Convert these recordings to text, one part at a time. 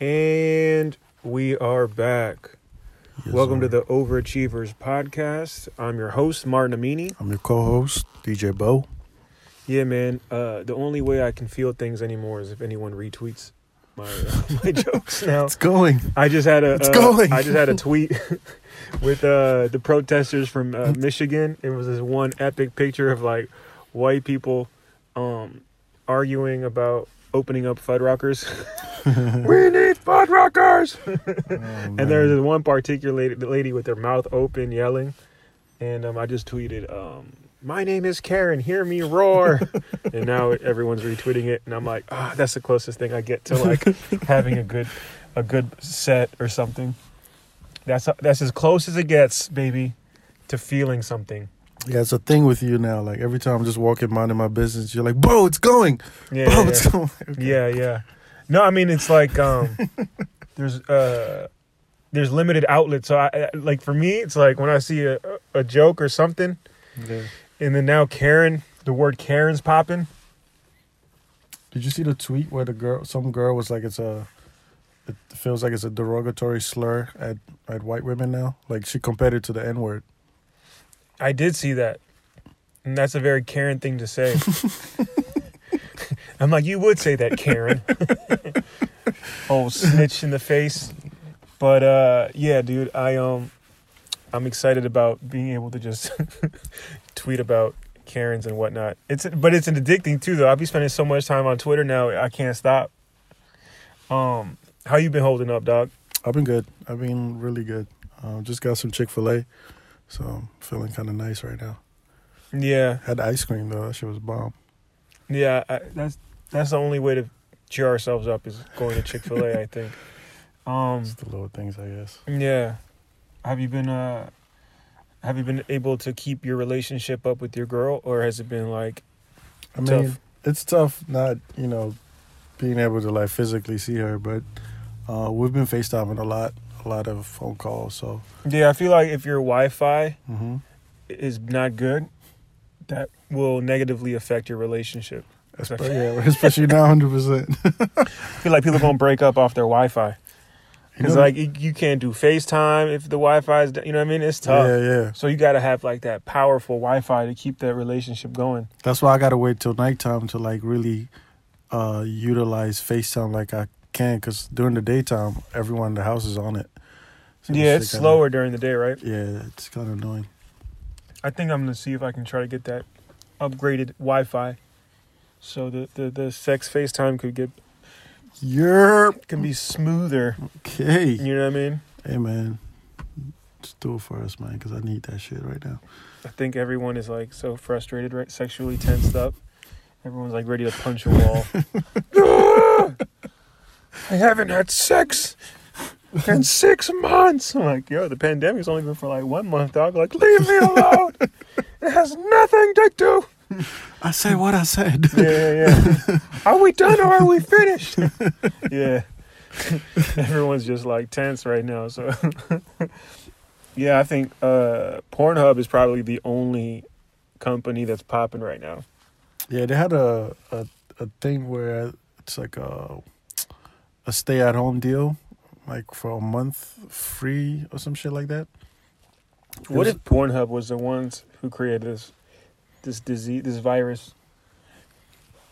And we are back. Yes, Welcome sir. to the Overachievers podcast. I'm your host, Martin Amini. I'm your co-host, DJ Bo. Yeah, man. Uh, the only way I can feel things anymore is if anyone retweets my uh, my jokes. Now, It's going. I just had a It's uh, going. I just had a tweet with uh, the protesters from uh, Michigan. It was this one epic picture of like white people um, arguing about opening up Fuddruckers. we need Fuddruckers. Oh, And there's one particular lady with her mouth open yelling. And um, I just tweeted, um, My name is Karen, hear me roar. and now everyone's retweeting it. And I'm like, ah, that's the closest thing I get to like having a good a good set or something. That's that's as close as it gets, baby, to feeling something. Yeah, it's a thing with you now. Like every time I'm just walking minding my business, you're like, "Bo, it's going. Yeah, Bo, yeah, it's yeah. going." Okay. yeah, yeah. No, I mean it's like um, there's uh, there's limited outlets. So I I- like for me, it's like when I see a a joke or something, Yeah. and then now Karen, the word Karen's popping. Did you see the tweet where the girl, some girl was like, "It's a, it feels like it's a derogatory slur at at white women now." Like she compared it to the N word. I did see that, and that's a very Karen thing to say. I'm like, you would say that, Karen. oh, snitch in the face. But uh, yeah, dude, I um, I'm excited about being able to just tweet about Karens and whatnot. It's but it's an addicting too, though. I'll be spending so much time on Twitter now, I can't stop. Um, how you been holding up, dog? I've been good. I've been really good. Um, just got some Chick Fil A, so I'm feeling kind of nice right now. Yeah, Had ice cream though. That shit was bomb. Yeah, I, that's that's the only way to cheer ourselves up is going to Chick Fil A. I think. Um. It's the little things, I guess. Yeah. Have you been uh? Have you been able to keep your relationship up with your girl, or has it been like I mean, tough? it's tough not, you know, being able to like physically see her, but uh, we've been FaceTiming a lot, a lot of phone calls. So, Yeah, I feel like if your Wi-Fi hmm is not good, that will negatively affect your relationship. especially, yeah, especially now, hundred percent. I feel like people gonna break up off their Wi-Fi You because know- like you can't do FaceTime if the Wi-Fi is, you know what I mean? It's tough. Yeah, yeah. So you got to have like that powerful Wi-Fi to keep that relationship going. That's why I gotta wait till nighttime to like really uh, utilize FaceTime like I can, because during the daytime, everyone in the house is on it. Yeah, it's kinda- slower during the day, right? Yeah, it's kind of annoying. I think I'm gonna see if I can try to get that upgraded Wi-Fi, so the the, the sex FaceTime could get You're can be smoother. okay. You know what I mean? Hey man, just do it for us, man, because I need that shit right now. I think everyone is like so frustrated, right? Sexually tensed up. Everyone's like ready to punch a wall. I haven't had sex in six months. I'm like, yo, the pandemic's only been for like one month, dog. Like, leave me alone. it has nothing to do. I say what I said. Yeah, yeah, yeah. Are we done or are we finished? yeah. Everyone's just like tense right now. So, yeah, I think uh, Pornhub is probably the only company that's popping right now. Yeah, they had a, a a thing where it's like a a stay at home deal, like for a month free or some shit like that. It What was- if Pornhub was the ones who created this this disease, this virus,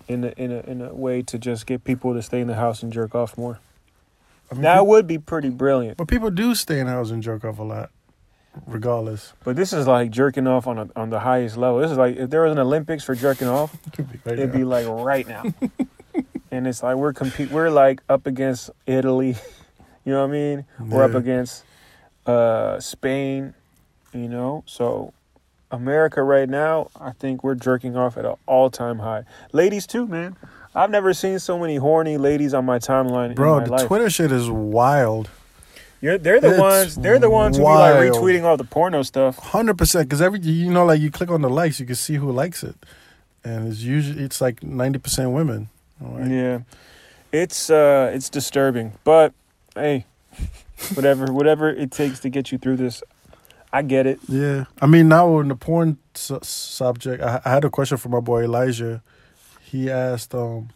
in a in a in a way to just get people to stay in the house and jerk off more? I mean, That peop- would be pretty brilliant. but people do stay in the house and jerk off a lot, regardless. But this is like jerking off on a, on the highest level. This is like if there was an Olympics for jerking off, It could be right it'd be like right now. and it's like we're compete we're like up against Italy. You know what I mean? We're up against uh Spain, you know? So America right now, I think we're jerking off at an all-time high. Ladies too, man. I've never seen so many horny ladies on my timeline Bro, in my the life. Twitter shit is wild. You're, they're the It's ones. They're the ones who be like retweeting all the porno stuff. Hundred percent, because every you know, like you click on the likes, you can see who likes it, and it's usually it's like ninety percent women. All right? Yeah, it's uh, it's disturbing, but hey, whatever, whatever it takes to get you through this, I get it. Yeah, I mean now on the porn su- subject, I, I had a question for my boy Elijah. He asked, um,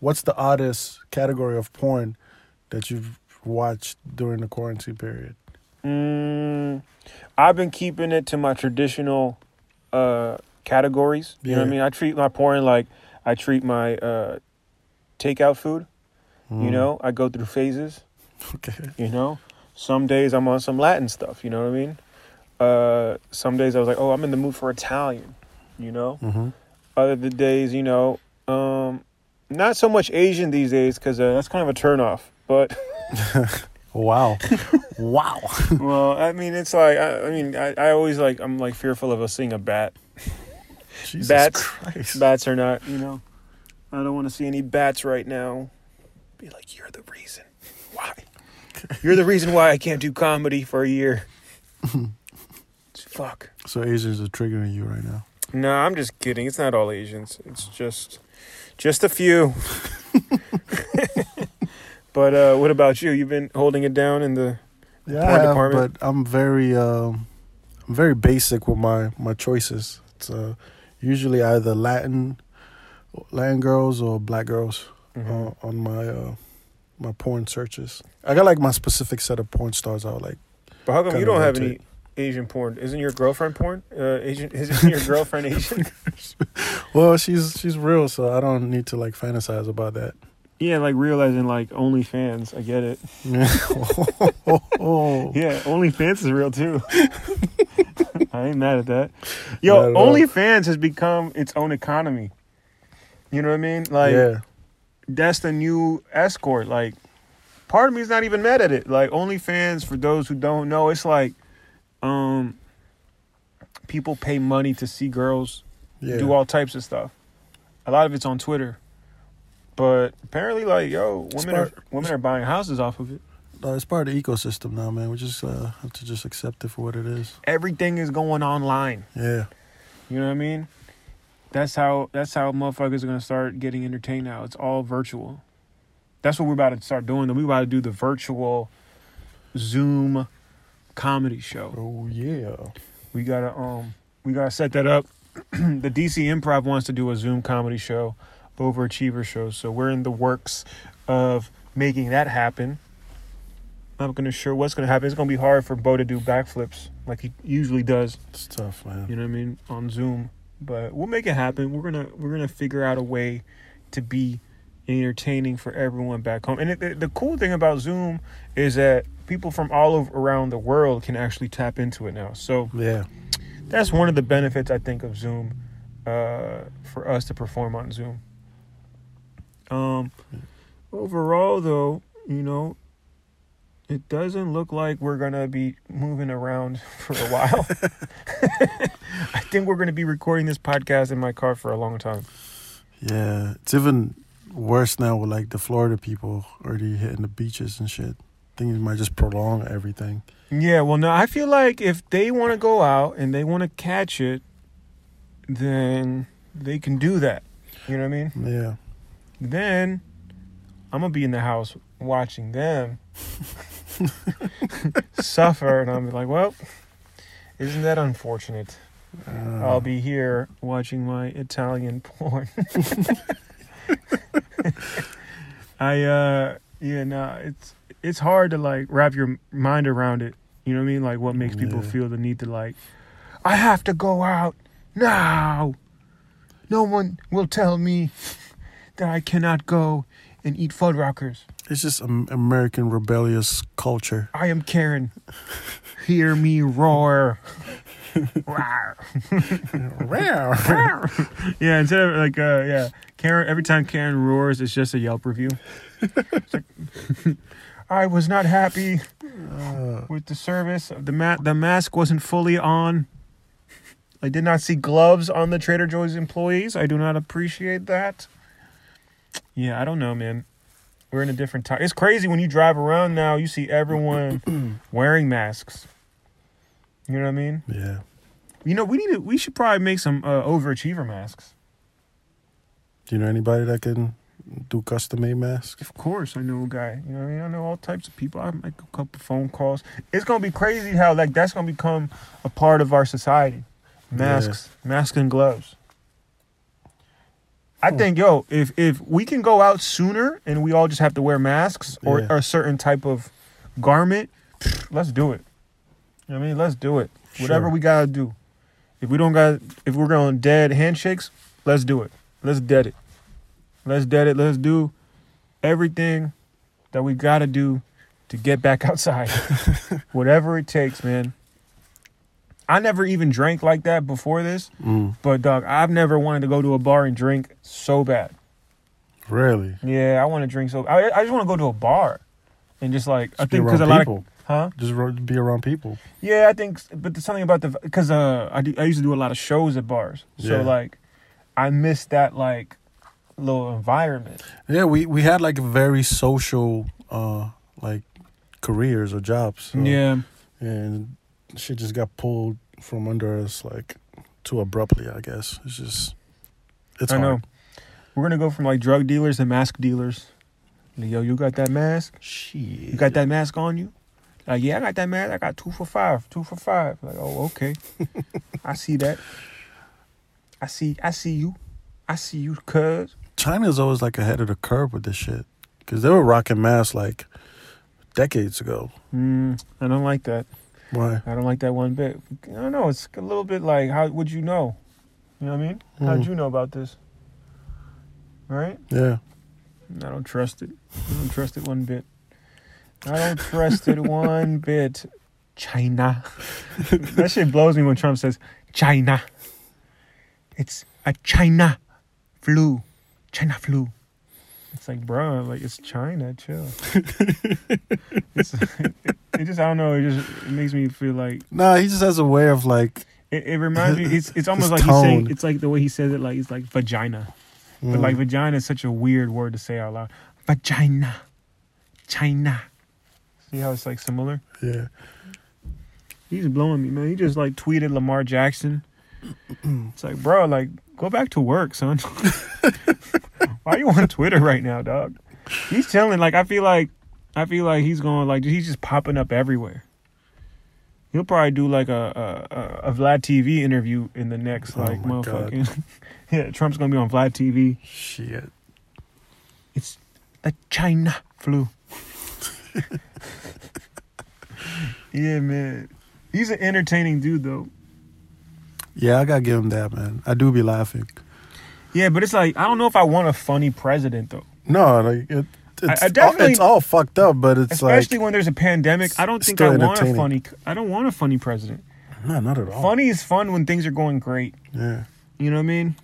"What's the oddest category of porn that you've watched during the quarantine period? Mm, I've been keeping it to my traditional uh, categories. You know what I mean? I treat my porn like I treat my uh, takeout food. You Mm. know, I go through phases. Okay. You know, some days I'm on some Latin stuff. You know what I mean? Uh, some days I was like, oh, I'm in the mood for Italian. You know, Mm-hmm. other the days, you know, um, not so much Asian these days because uh, that's kind of a turnoff. But Wow. wow. well, I mean, it's like I, I mean, I, I always like I'm like fearful of us seeing a bat. Jesus Bats. Christ. Bats are not, you know. I don't want to see any bats right now. Be like, you're the reason why. You're the reason why I can't do comedy for a year. Fuck. So Asians are triggering you right now. No, I'm just kidding. It's not all Asians. It's just, just a few. but uh, what about you? You've been holding it down in the. Yeah, Porn have, department? but I'm very um I'm very basic with my my choices. It's uh usually either Latin Latin girls or black girls Mhm. uh, on my uh my porn searches. I got like my specific set of porn stars I would like. But how come you don't have any. Asian porn? Isn't your girlfriend porn? Uh, Asian? Isn't your girlfriend Asian? Well, she's she's real, so I don't need to like fantasize about that. yeah, like realizing like OnlyFans. I get it. Yeah, OnlyFans is real too. I ain't mad at that. Yo, at all. OnlyFans has become its own economy. You know what I mean? Like yeah. That's the new escort. Like part of me is not even mad at it. Like OnlyFans, for those who don't know, it's like um people pay money to see girls Yeah. do all types of stuff. A lot of it's on Twitter. But apparently like, yo, women are women are buying houses off of it. It's part of the ecosystem now, man. We just uh, have to just accept it for what it is. Everything is going online. Yeah. You know what I mean? That's how that's how motherfuckers are gonna start getting entertained now. It's all virtual. That's what we're about to start doing. We're about to do the virtual Zoom comedy show. Oh yeah. We gotta um we gotta set that up. the DC Improv wants to do a Zoom comedy show, overachiever show. So we're in the works of making that happen. I'm not gonna sure what's gonna happen. It's gonna be hard for Bo to do backflips like he usually does. It's tough, man. You know what I mean? On Zoom. But we'll make it happen. We're gonna we're gonna figure out a way to be entertaining for everyone back home. And it, the, the cool thing about Zoom is that people from all over around the world can actually tap into it now. So Yeah. that's one of the benefits I think of Zoom uh, for us to perform on Zoom. Um, overall, though, you know, it doesn't look like we're gonna be moving around for a while. I think we're gonna be recording this podcast in my car for a long time. Yeah. It's even worse now with like the Florida people already hitting the beaches and shit. Things might just prolong everything. Yeah, well, no, I feel like if they want to go out and they want to catch it, then they can do that. You know what I mean? Yeah. Then I'm gonna be in the house watching them suffer, and I'm like, well, isn't that unfortunate? Uh, I'll be here watching my Italian porn. I uh yeah, no, it's it's hard to like wrap your mind around it. You know what I mean? Like what makes people Yeah. feel the need to like I have to go out now. No one will tell me that I cannot go and eat Fuddruckers. It's just am- American rebellious culture. I am Karen. Hear me roar. Yeah, instead of like uh yeah, Karen every time Karen roars it's just a Yelp review. Like, I was not happy Uh, with the service. The ma- the mask wasn't fully on. I did not see gloves on the Trader Joe's employees. I do not appreciate that. Yeah, I don't know, man. We're in a different time. It's crazy when you drive around now, you see everyone wearing masks. You know what I mean? yeah. You know, we need to we should probably make some uh, overachiever masks. Do you know anybody that can do custom made masks? Of course, I know a guy. You know, I mean, I know all types of people. I make a couple phone calls. It's gonna be crazy how like that's gonna become a part of our society. Masks, masks and gloves. I think yo, if if we can go out sooner and we all just have to wear masks or, Yeah. or a certain type of garment, let's do it. You know what I mean, let's do it. Whatever we gotta do. If we don't got, if we're going dead handshakes, let's do it. Let's dead it. Let's dead it. Let's do everything that we gotta do to get back outside. Whatever it takes, man. I never even drank like that before this, Mm, but dog, I've never wanted to go to a bar and drink so bad. really? Yeah, I want to drink so. I, I just want to go to a bar and just like I Just be think because a lot people. of huh. Just be around people. Yeah, I think, but there's something about the because uh I, do, I used to do a lot of shows at bars, so Yeah. like I miss that like little environment. Yeah, we we had like a very social uh like careers or jobs. so- yeah, and shit just got pulled from under us like too abruptly. I guess it's just it's I know. We're gonna go from like drug dealers to mask dealers. Yo, you got that mask? Shit, You got that mask on you? Like, yeah, I got that mask. I got two for five. Two for five. Like, oh, okay. I see that. I see. I see you. I see you, cuz. China's always like ahead of the curve with this shit because they were rocking masks like decades ago. Mm, I don't like that. Why? I don't like that one bit. I don't know. It's a little bit like, how would you know? You know what I mean? How'd Mm. you know about this? Right? Yeah, I don't trust it. I don't trust it one bit. I don't trust it one bit. China. that shit blows me when Trump says China. It's a China flu. China flu. It's like, bro, like it's China. Chill. it's, it, it just, I don't know. It just it makes me feel like nah, he just has a way of like, it, it reminds me. It's it's almost like he's saying. It's like the way he says it. Like it's like vagina. But mm, like vagina is such a weird word to say out loud. Vagina. China. See how it's like similar? yeah, He's blowing me, man. He just like tweeted Lamar Jackson. It's like, bro, like, go back to work, son. Why you on Twitter right now, dog? He's chilling. Like, I feel like, I feel like he's going like he's just popping up everywhere. He'll probably do like a a, a, Vlad TV interview in the next Oh like God. motherfucking. yeah, Trump's gonna be on Vlad TV. shit. It's the China flu. yeah, man. He's an entertaining dude, though. Yeah, I gotta give him that, man. I do be laughing. Yeah, but it's like I don't know if I want a funny president though. No, like it, it's, I definitely- all, it's all fucked up, but it's like Especially when there's a pandemic. I don't think I want a funny. I don't want a funny president. no, not at all. Funny is fun when things are going great. Yeah, You know what I mean?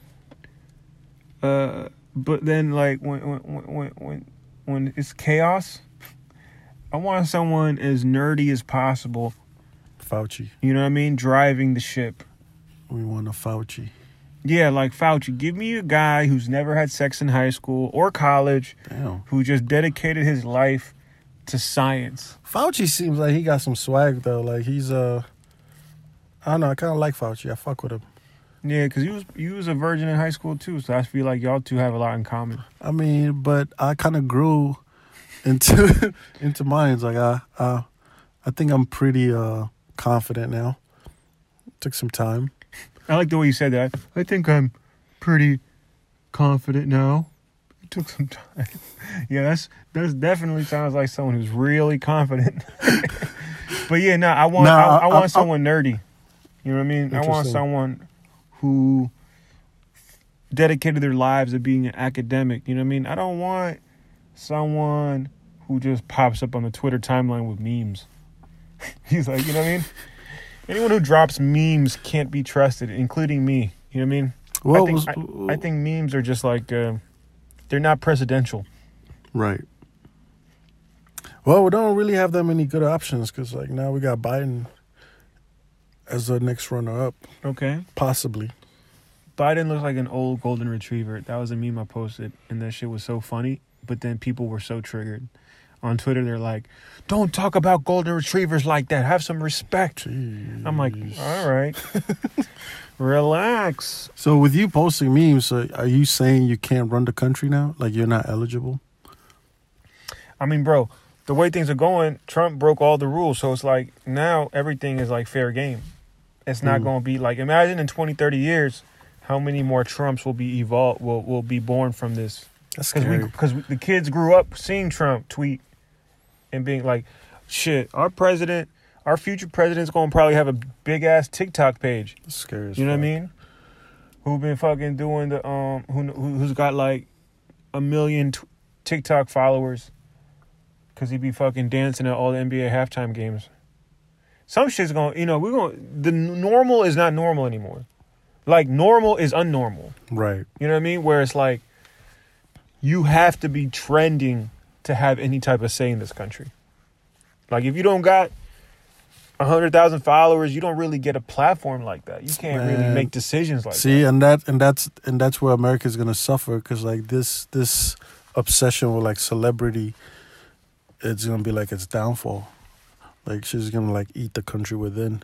Uh, but then like when when when when when it's chaos, I want someone as nerdy as possible. Fauci. You know what I mean? Driving the ship. We want a Fauci. Yeah, like Fauci. Give me a guy who's never had sex in high school or college, Damn. who just dedicated his life to science. Fauci seems like he got some swag though. Like he's uh, I don't know. I kind of like Fauci. I fuck with him. Yeah, because you was you was a virgin in high school too, so I feel like y'all two have a lot in common. I mean, but I kind of grew into into minds. Like I, I, I think I'm pretty uh confident now. Took some time. I like the way you said that. I think I'm pretty confident now. It took some time. yeah, that's that's definitely sounds like someone who's really confident. but yeah, no, I want I, I I- want I- someone nerdy. You know what I mean? I want someone who dedicated their lives to being an academic. You know what I mean? I don't want someone who just pops up on the Twitter timeline with memes. He's like, you know what I mean? Anyone who drops memes can't be trusted, including me. You know what I mean? Well, I think, was- I, I think memes are just like uh, they're not presidential. right. Well, we don't really have that many good options because, like, now we got Biden as the next runner-up, Okay. possibly. Biden looks like an old golden retriever. That was a meme I posted, and that shit was so funny. But then people were so triggered on Twitter. They're like, "Don't talk about golden retrievers like that. Have some respect." Jeez. I'm like, "All right, relax." So, with you posting memes, are you saying you can't run the country now? Like, you're not eligible? I mean, bro, the way things are going, Trump broke all the rules. So it's like now everything is like fair game. It's not Mm. going to be like, imagine in 20, 30 years, how many more Trumps will be evolved will will be born from this? That's scary. because the kids grew up seeing Trump tweet and being like, "Shit, our president, our future president's going to probably have a big ass TikTok page." That's scary. You know what I mean? Who been fucking doing the um who who- who's got like a million t- TikTok followers because he'd be fucking dancing at all the NBA halftime games. Some shit's gonna, you know, we're gonna. The normal is not normal anymore. Like normal is unnormal. Right. You know what I mean? Where it's like you have to be trending to have any type of say in this country. Like if you don't got a hundred thousand followers, you don't really get a platform like that. You can't really make decisions like See, and that and that's and that's where America's gonna suffer because like this this obsession with like celebrity, it's gonna be like its downfall. Like she's gonna like eat the country within.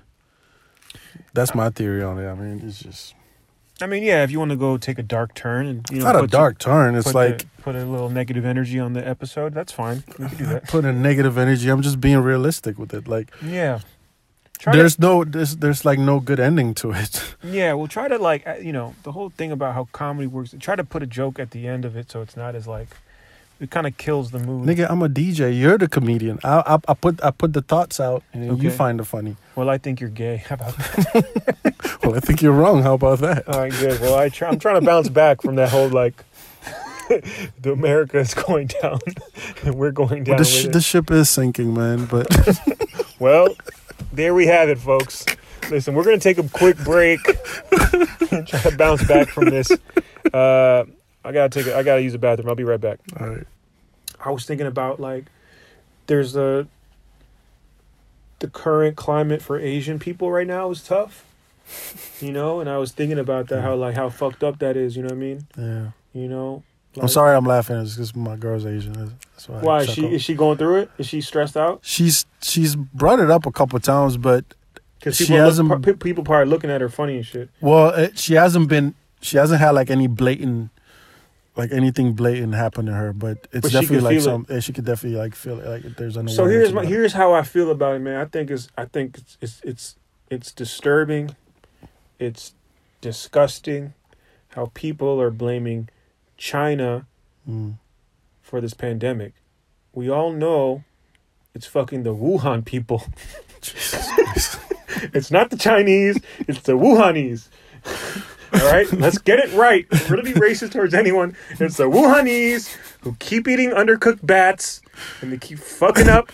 That's my theory on it. I mean, it's just that. I mean, yeah, if you want to go take a dark turn and you it's know not a put dark turn. It's put like the- put a little negative energy on the episode, that's fine. We can do that. putting negative energy. I'm just being realistic with it. Like Yeah. Try to- there's no there's there's like no good ending to it. Yeah, we'll try to like uh, you know the whole thing about how comedy works. Try to put a joke at the end of it so it's not as like it kind of kills the mood. Nigga, I'm a DJ. You're the comedian. I I, I put I put the thoughts out and then you find it funny. Well, I think you're gay. How about that? Well, I think you're wrong. How about that? All right, good. Well, I try, I'm trying to bounce back from that whole like the America is going down and we're going down. Well, the, sh- the ship is sinking, man. But Well, there we have it, folks. Listen, we're gonna take a quick break and try to bounce back from this. Uh, I gotta take. A, I gotta use the bathroom. I'll be right back. all right. I was thinking about like there's a the current climate for Asian people right now is tough. You know, and I was thinking about that how like how fucked up that is, you know what I mean? Yeah. You know? I'm sorry I'm laughing. It's because my girl's Asian. That's why. Why is she chuckle. is she going through it? Is she stressed out? She's she's brought it up a couple times, but Because She people, look- hasn't- par- pe- people probably looking at her funny and shit. well, it, she hasn't been. She hasn't had like any blatant, like anything blatant happen to her. But it's But definitely like some. yeah, She could definitely like feel it. Like there's an. So here's my here's how I feel about it, man. I think it's I think it's it's it's, it's disturbing. It's disgusting how people are blaming China Mm. for this pandemic. We all know it's fucking the Wuhan people. it's not the Chinese, it's the Wuhanese. All right, let's get it right. If We're gonna be racist towards anyone. It's the Wuhanese who keep eating undercooked bats and they keep fucking up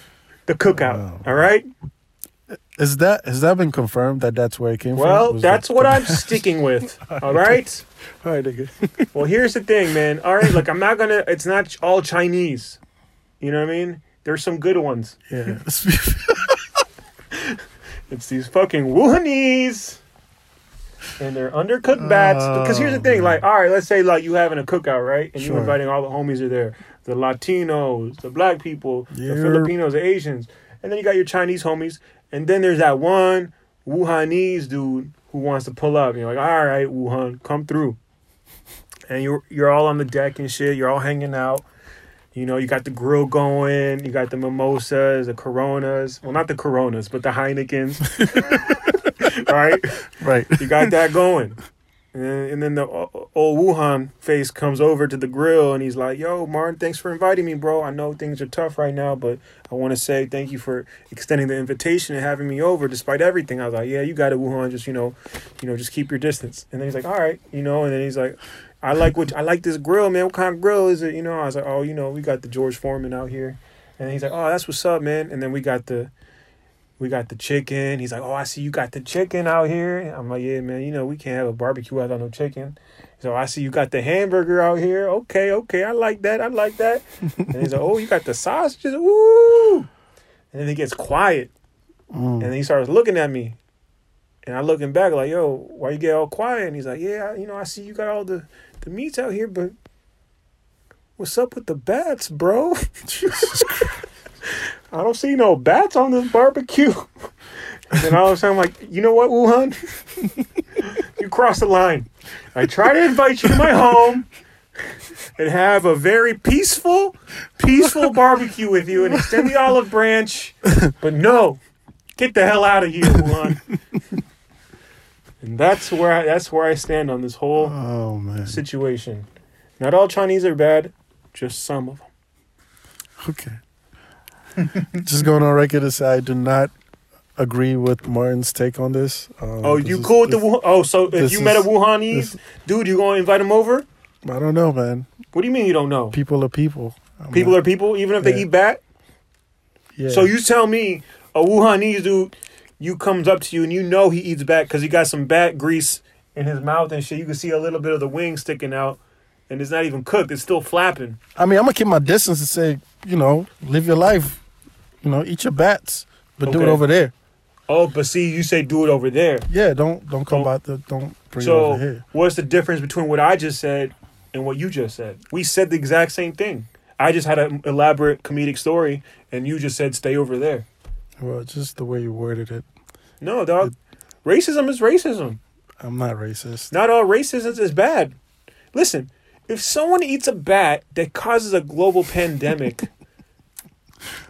the cookout. Wow. All right. Is that has that been confirmed that that's where it came from? Well, that's that- what I'm sticking with. All right. All right, nigga. Well, here's the thing, man. All right, look, I'm not gonna. It's not all Chinese. You know what I mean? There's some good ones. Yeah. It's these fucking Wuhanese. And they're undercooked bats. Because here's the thing, oh, like, all right, let's say like you having a cookout, right? And you're inviting all the homies are there. The Latinos, the black people, the Filipinos, the Asians. And then you got your Chinese homies. And then there's that one Wuhanese dude who wants to pull up. And you're like, all right, Wuhan, come through. And you're you're all on the deck and shit. You're all hanging out. You know, you got the grill going. You got the mimosas, the Coronas. Well, not the Coronas, but the Heinekens. right? right. You got that going. And then, the uh, uh, old Wuhan face comes over to the grill and he's like, Yo, Martin, thanks for inviting me, bro. I know things are tough right now, but I want to say thank you for extending the invitation and having me over despite everything. I was like, Yeah, you got it, Wuhan. Just, you know, you know, just keep your distance. And then he's like, All right, you know, and then he's like, I like what I like this grill, man. What kind of grill is it? You know, I was like, Oh, you know, we got the George Foreman out here. And he's like, Oh, that's what's up, man. And then we got the we got the chicken. He's like, oh, I see you got the chicken out here. I'm like, yeah, man, you know, we can't have a barbecue without no chicken. So I see you got the hamburger out here. Okay, okay, I like that. I like that. and he's like, oh, you got the sausages. Woo! And then he gets quiet. Mm. And then he starts looking at me. And I looking back like, yo, why you get all quiet? And he's like, yeah, you know, I see you got all the, the meats out here, but what's up with the bats, bro? I don't see no bats on this barbecue. And all of a sudden, I'm like, you know what, Wuhan? you crossed the line. I try to invite you to my home and have a very peaceful, peaceful barbecue with you and extend the olive branch. But no, get the hell out of here, Wuhan. And that's where I, that's where I stand on this whole Oh man. situation. Not all Chinese are bad, just some of them. Okay. Just going on record to say I do not agree with Martin's take on this. Um, Oh, this you is- with the Wuhan? Oh, so if you met a Wuhanese this- dude, you gonna invite him over? I don't know, man. What do you mean you don't know? People are people. I'm People not- are people, even if they eat bat. Yeah. So you tell me a Wuhanese dude, you comes up to you and you know he eats bat because he got some bat grease in his mouth and shit. You can see a little bit of the wing sticking out, and it's not even cooked. It's still flapping. I mean, I'm gonna keep my distance and say, you know, live your life. You know, eat your bats, but do it over there. Oh, but see, you say do it over there. Yeah, don't don't come oh. So- out the don't bring it over So here. what's the difference between what I just said and what you just said? We said the exact same thing. I just had an elaborate comedic story, and you just said stay over there. Well, just the way you worded it. No, dog. Racism is racism. I'm not racist. Not all racism is bad. Listen, if someone eats a bat that causes a global pandemic,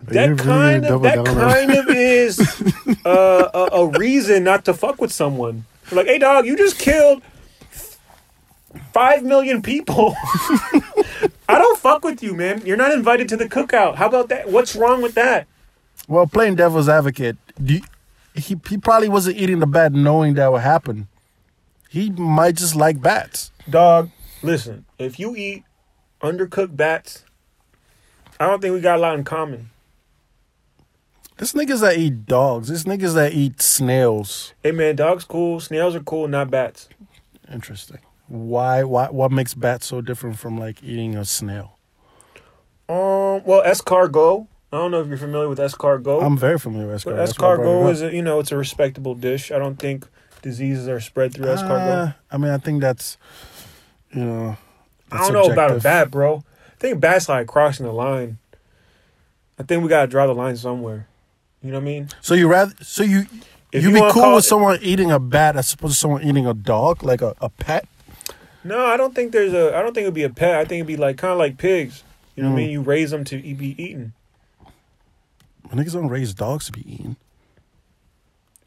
that kind of that kind of is uh, a, a reason not to fuck with someone. Like, hey, dog, you just killed five million people. I don't fuck with you, man. You're not invited to the cookout. How about that? What's wrong with that? Well, playing devil's advocate, you, he he probably wasn't eating the bat knowing that would happen. He might just like bats. Dog, listen, if you eat undercooked bats, I don't think we got a lot in common. This niggas that eat dogs. This niggas that eat snails. Hey man, dogs cool, snails are cool, not bats. Interesting. Why? Why? What makes bats so different from like eating a snail? Um, well, escargot. I don't know if you're familiar with escargot. I'm very familiar with but escargot. That's brought escargot is, a, you know, it's a respectable dish. I don't think diseases are spread through escargot. Uh, I mean, I think that's, you know, I don't know about a bat, bro. I think bat's like crossing the line. I think we gotta draw the line somewhere. You know what I mean? So you rather? So you If you, you be cool with it- someone eating a bat as opposed to someone eating a dog, like a, a pet? No, I don't think there's a. I don't think it'd be a pet. I think it'd be like kind of like pigs. You know what I Mm. mean? You raise them to be eaten. My Niggas don't raise dogs to be eaten.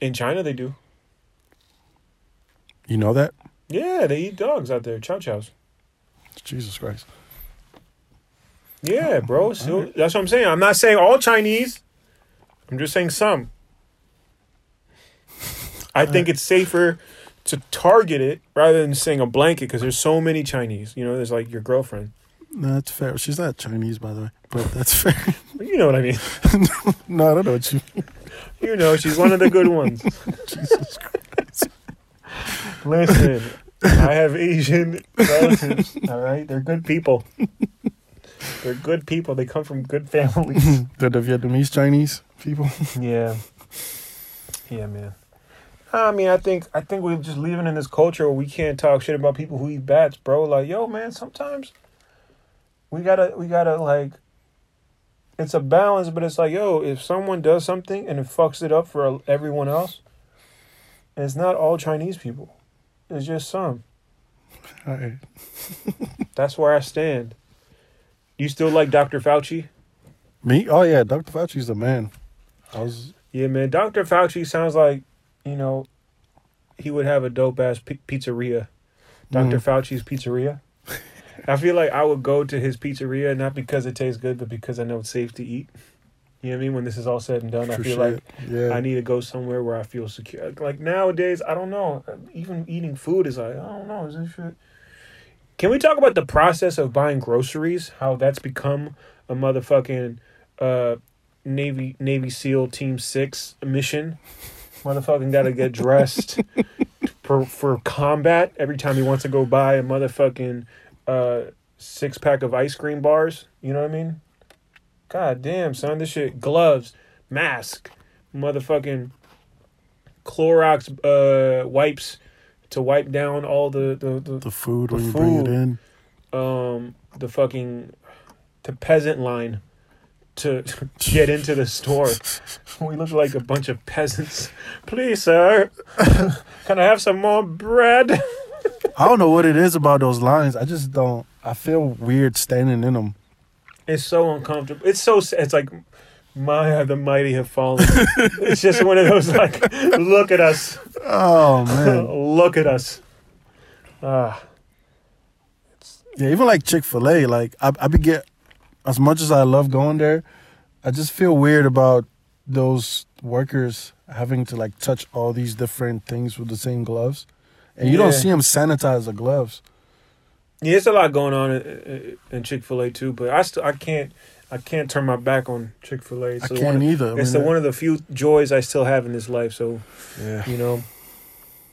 In China, they do. You know that? Yeah, they eat dogs out there. Chow chows. Jesus Christ. Yeah, oh, bro. So that's what I'm saying. I'm not saying all Chinese. I'm just saying some. I think it's safer to target it rather than saying a blanket because there's so many Chinese. You know, there's like your girlfriend. No, that's fair. She's not Chinese, by the way, but that's fair. You know what I mean. no, I don't know what you. mean. You know, she's one of the good ones. Jesus Christ. Listen, I have Asian relatives. All right, they're good people. They're good people. They come from good families. They're the Vietnamese Chinese people. Yeah. Yeah, man. I mean, I think I think we're just living in this culture where we can't talk shit about people who eat bats, bro. Like, yo, man, sometimes we gotta we gotta like it's a balance, but it's like, yo, if someone does something and it fucks it up for everyone else, and it's not all Chinese people. It's just some. All right. That's where I stand. You still like Dr. Fauci? Me? Oh yeah, Dr. Fauci's the man. I was. Yeah, man. Dr. Fauci sounds like, you know, he would have a dope ass p- pizzeria. doctor Mhm. Fauci's Pizzeria. I feel like I would go to his pizzeria not because it tastes good, but because I know it's safe to eat. You know what I mean? When this is all said and done, I feel shit. like yeah. I need to go somewhere where I feel secure. Like nowadays, I don't know. Even eating food is like, I don't know. Is this shit? Can we talk about the process of buying groceries? How that's become a motherfucking uh, Navy Navy SEAL Team Six mission. Motherfucking got to get dressed for for combat every time he wants to go buy a motherfucking uh, six pack of ice cream bars. You know what I mean? God damn, son, this shit. Gloves, mask, motherfucking Clorox uh, wipes to wipe down all the the, the the food the when you bring it in. um the fucking the peasant line to get into the store. We look like a bunch of peasants. Please, sir, can I have some more bread? I don't know what it is about those lines. I just don't. I feel weird standing in them. It's so uncomfortable. It's so. It's like My the mighty have fallen. it's just one of those like, look at us, Oh man. look at us. Ah, Yeah, even like Chick Fil A, like I, I be get as much as I love going there, I just feel weird about those workers having to like touch all these different things with the same gloves, and you don't see them sanitize the gloves. yeah, there's a lot going on in, in Chick Fil A too, but I still I can't I can't turn my back on Chick Fil A. I can't either. I It's mean, the one of the few joys I still have in this life. So yeah. you know,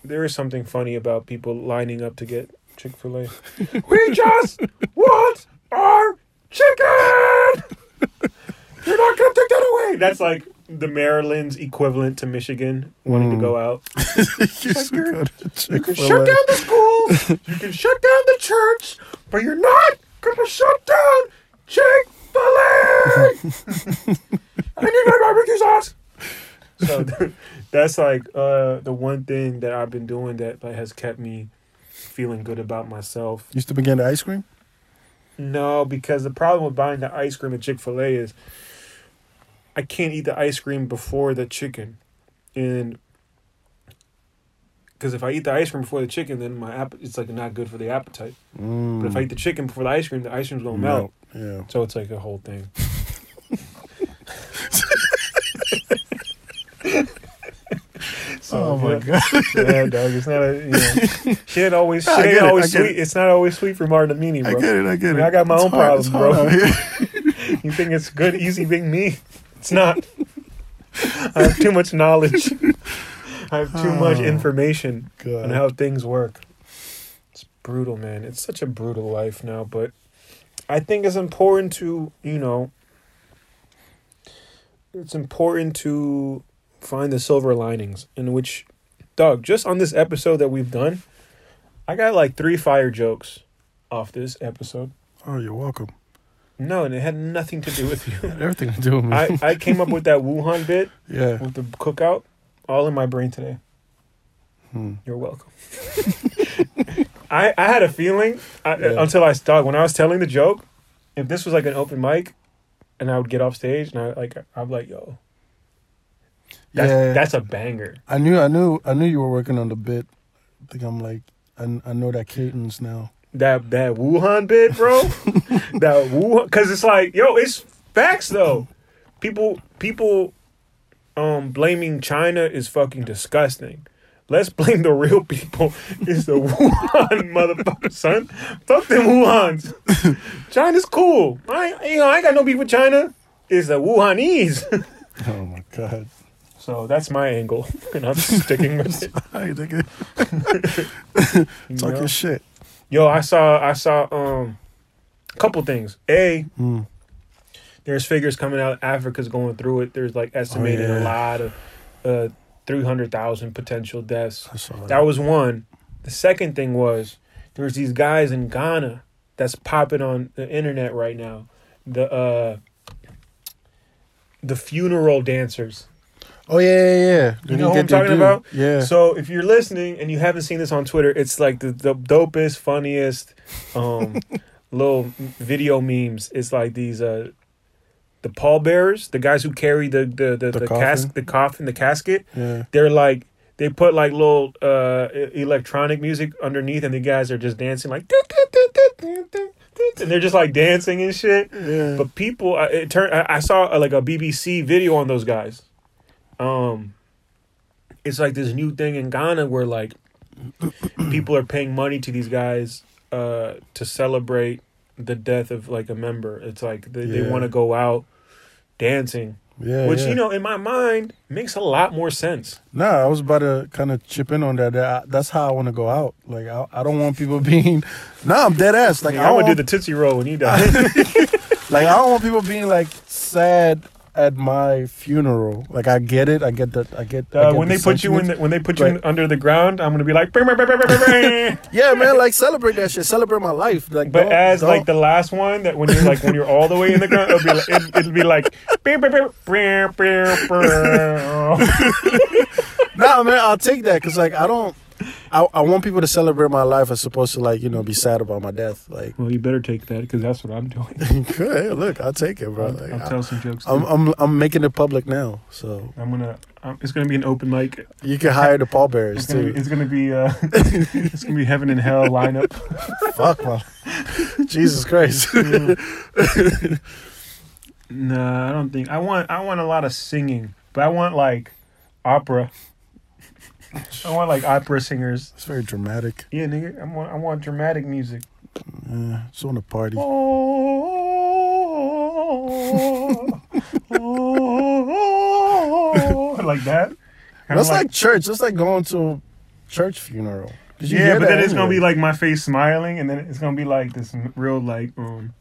there is something funny about people lining up to get Chick Fil A. we just want our chicken. You're not gonna take that away. That's like the Maryland's equivalent to Michigan wanting to Mm. go out. You should go to You can shut down the schools. you can shut down the church, but you're not gonna shut down Chick Fil A. I need my barbecue sauce. So that's like uh, the one thing that I've been doing that like, has kept me feeling good about myself. Used to begin the ice cream. No, because the problem with buying the ice cream at Chick Fil A is I can't eat the ice cream before the chicken, and because if I eat the ice cream before the chicken, then my app it's like not good for the appetite. Mm. But if I eat the chicken before the ice cream, the ice cream's gonna melt. Yeah. So it's like a whole thing. so, Oh my yeah. god. Yeah, dog. It's not a you know, shit. Always I shit ain't always sweet. it. It's not always sweet for Martin Amini, I bro. get it. I get I it. mean, I got my It's own hard- problems, bro. You think it's good, easy being me? It's not. I have too much knowledge. I have too much information God. on how things work. It's brutal, man. It's such a brutal life now, but I think it's important to, you know, it's important to find the silver linings in which Doug, just on this episode that we've done, I got like three fire jokes off this episode. Oh, you're welcome. No, and it had nothing to do with you. Everything to do with me. I, I came up with that Wuhan bit yeah. with the cookout all in my brain today. Hmm. You're welcome. I, I had a feeling I, Yeah. until I stopped when I was telling the joke. If this was like an open mic, and I would get off stage and I like I'm like yo, that's yeah. that's a banger. I knew. I knew. I knew you were working on the bit. I think I'm like. I, I know that cadence now. That that Wuhan bit, bro. that Wuhan, because it's like yo, it's facts though. People people um blaming China is fucking disgusting. Let's blame the real people. It's the Wuhan motherfucker, son. Fuck them Wuhans. China's cool. I you know I ain't got no beef with China. It's the Wuhanese. Oh my god. so that's my angle, and I'm sticking with it. I nigga. Talking shit. Yo, I saw I saw um a couple things. A Mm. There's figures coming out. Africa's going through it. There's like estimated Oh, yeah. a lot of uh, three hundred thousand potential deaths. That. That was one. The second thing was there's these guys in Ghana that's popping on the internet right now. The uh the funeral dancers. oh yeah, yeah, yeah. They You know who I'm talking due. about? Yeah. So if you're listening and you haven't seen this on Twitter, it's like the, the dopest, funniest um little video memes. It's like these uh the pallbearers, the guys who carry the the the, The the, coffin? the coffin, the casket. yeah. They're like they put like little uh electronic music underneath, and the guys are just dancing like and they're just like dancing and shit. Yeah. But people, it turned. I saw uh, like a BBC video on those guys. Um, it's like this new thing in Ghana where like people are paying money to these guys uh to celebrate the death of like a member. It's like they, they want to go out dancing, yeah. which yeah. you know in my mind makes a lot more sense. Nah, I was about to kind of chip in on that. that that's how I want to go out. Like I, I don't want people being. Nah, I'm dead ass. Like Like, I, I would do the tootsie roll when you die. like I don't want people being like sad at my funeral. Like I get it. I get that. I get. I Uh, get when the they put you in, the, when they put you in, under the ground, I'm gonna be like, "Brr, brr, brr, brr, brr, brr." Yeah, man. Like celebrate that shit. Celebrate my life. Like, But don't- as don't- like the last one, that when you're like when you're all the way in the ground, it'll be like, it, it'll be like nah, man. I'll take that because like I don't. I, I want people to celebrate my life as opposed to like you know be sad about my death. Like, Well, you better take that because that's what I'm doing. hey, look, I'll take it, bro. I'll, Like, I'll I, tell some jokes. I'm too. I'm I'm making it public now, so I'm gonna. Um, it's gonna be an open mic. you can hire the pallbearers It's gonna be. too. It's gonna be. Uh, it's gonna be heaven and hell lineup. Fuck, man. Jesus Christ. nah, I don't think. I want. I want a lot of singing, but I want like opera. I want like opera singers. It's very dramatic. Yeah, nigga. I want. I want dramatic music. Yeah, just want to party. Oh, oh, like that. Kinda That's like, church. That's like going to a church funeral. yeah, but then it's gonna be like my face smiling, and then it's gonna be like this real like um,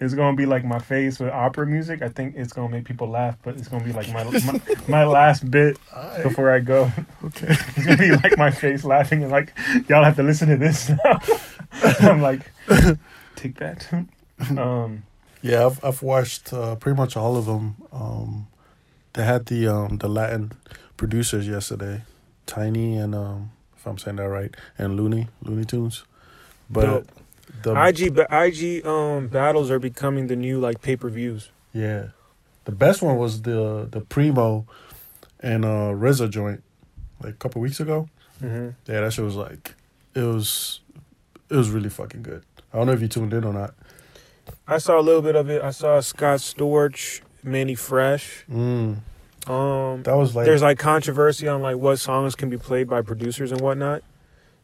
it's gonna be like my face with opera music. I think it's gonna make people laugh, but it's gonna be like my my, my last bit Alright, before I go. okay. It's gonna be like my face laughing and like y'all have to listen to this now. I'm like, take that. Um, Yeah, I've I've watched uh, pretty much all of them. Um, they had the um the Latin producers yesterday, Tainy and um if I'm saying that right, and Luny Luny Tunes. But Dope. The IG ba- IG um battles are becoming the new like pay per views. yeah, the best one was the the Primo and uh RZA joint like a couple weeks ago. Mm-hmm. Yeah, that shit was like it was it was really fucking good. I don't know if you tuned in or not. I saw a little bit of it. I saw Scott Storch, Mannie Fresh. Mm, Um, that was like there's like controversy on like what songs can be played by producers and whatnot.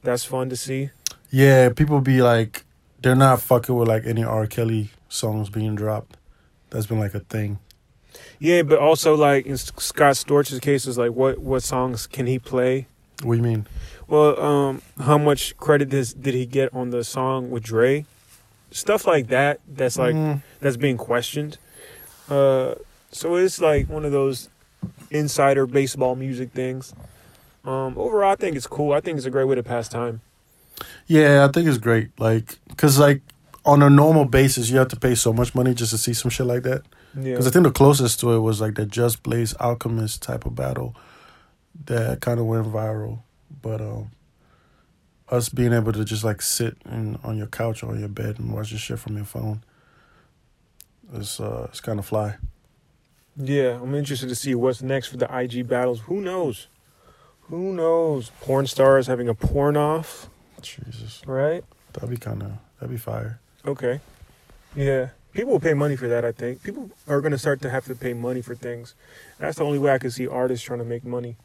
That's fun to see. Yeah, people be like, they're not fucking with like any R. Kelly songs being dropped. That's been like a thing. Yeah, but also like in Scott Storch's case is like what what songs can he play? What do you mean? Well, um, how much credit does, did he get on the song with Dre? Stuff like that. That's like Mm, that's being questioned. Uh, so it's like one of those insider baseball music things. Um, overall, I think it's cool. I think it's a great way to pass time. Yeah, I think it's great. Like, cause like on a normal basis, you have to pay so much money just to see some shit like that. Yeah, Because I think the closest to it was like the Just Blaze Alchemist type of battle that kind of went viral. But um, us being able to just like sit in, on your couch or on your bed and watch this shit from your phone, it's uh, it's kind of fly. yeah. I'm interested to see what's next for the IG battles. Who knows? Who knows? Porn stars having a porn off, Jesus, right? that'd be kind of that'd be fire. Okay. Yeah. People will pay money for that, I think. People are going to start to have to pay money for things. That's the only way I can see artists trying to make money.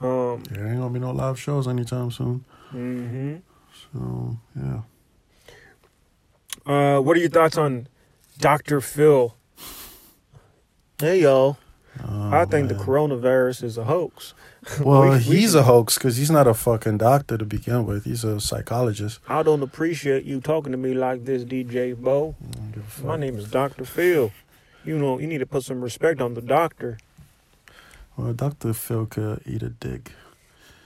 Um, There ain't gonna be no live shows anytime soon. Mm-hmm. So yeah, uh, what are your thoughts on Dr. Phil? Hey, y'all. Oh, I think the coronavirus is a hoax. Well, we- we he's should- a hoax because he's not a fucking doctor to begin with. He's a psychologist. I don't appreciate you talking to me like this, DJ Bo. I don't give a fuck. My name is Dr. Phil. You know, you need to put some respect on the doctor. Well, Doctor Phil could eat a dick.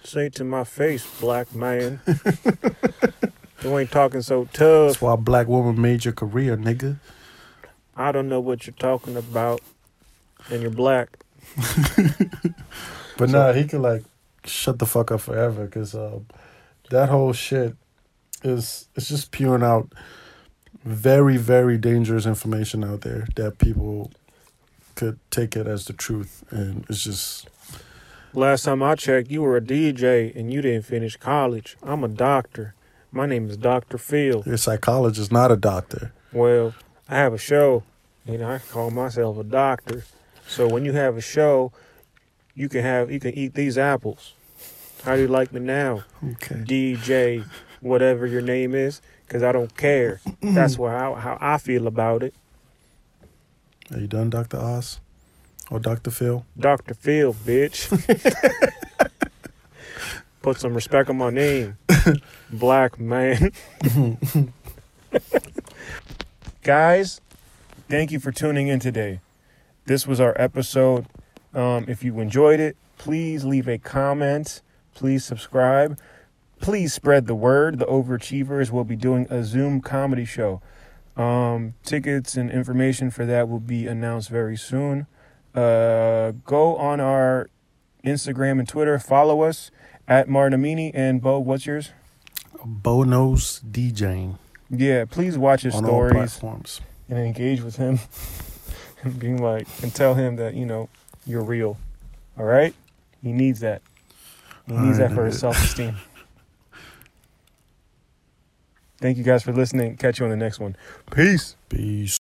Say to my face, black man. you ain't talking so tough. That's why a black woman made your career, nigga. I don't know what you're talking about, and you're black. But So- nah, he could like shut the fuck up forever because um, that whole shit is it's just spewing out very very dangerous information out there that people could take it as the truth, and it's just Last time I checked, you were a DJ and you didn't finish college. I'm a doctor. My name is Dr. Phil. you're a psychologist, not a doctor. Well, I have a show, and I call myself a doctor. So when you have a show, you can have you can eat these apples. How do you like me now, Okay. DJ? Whatever your name is, because I don't care. That's how, how I feel about it. Are you done, Doctor Oz or Doctor Phil? Dr. Phil, bitch. Put some respect on my name. Black man. Guys, thank you for tuning in today. This was our episode. Um, if you enjoyed it, please leave a comment. Please subscribe. Please spread the word. The Overachievers will be doing a Zoom comedy show. Um, tickets and information for that will be announced very soon uh, go on our Instagram and Twitter. Follow us at Martin Amini and Bo. What's yours? Bo Knows DJing Yeah, please watch his on stories and engage with him, being like, and tell him that you know you're real. All right, he needs that. He needs that for his self esteem. Thank you guys for listening. Catch you on the next one. Peace. Peace.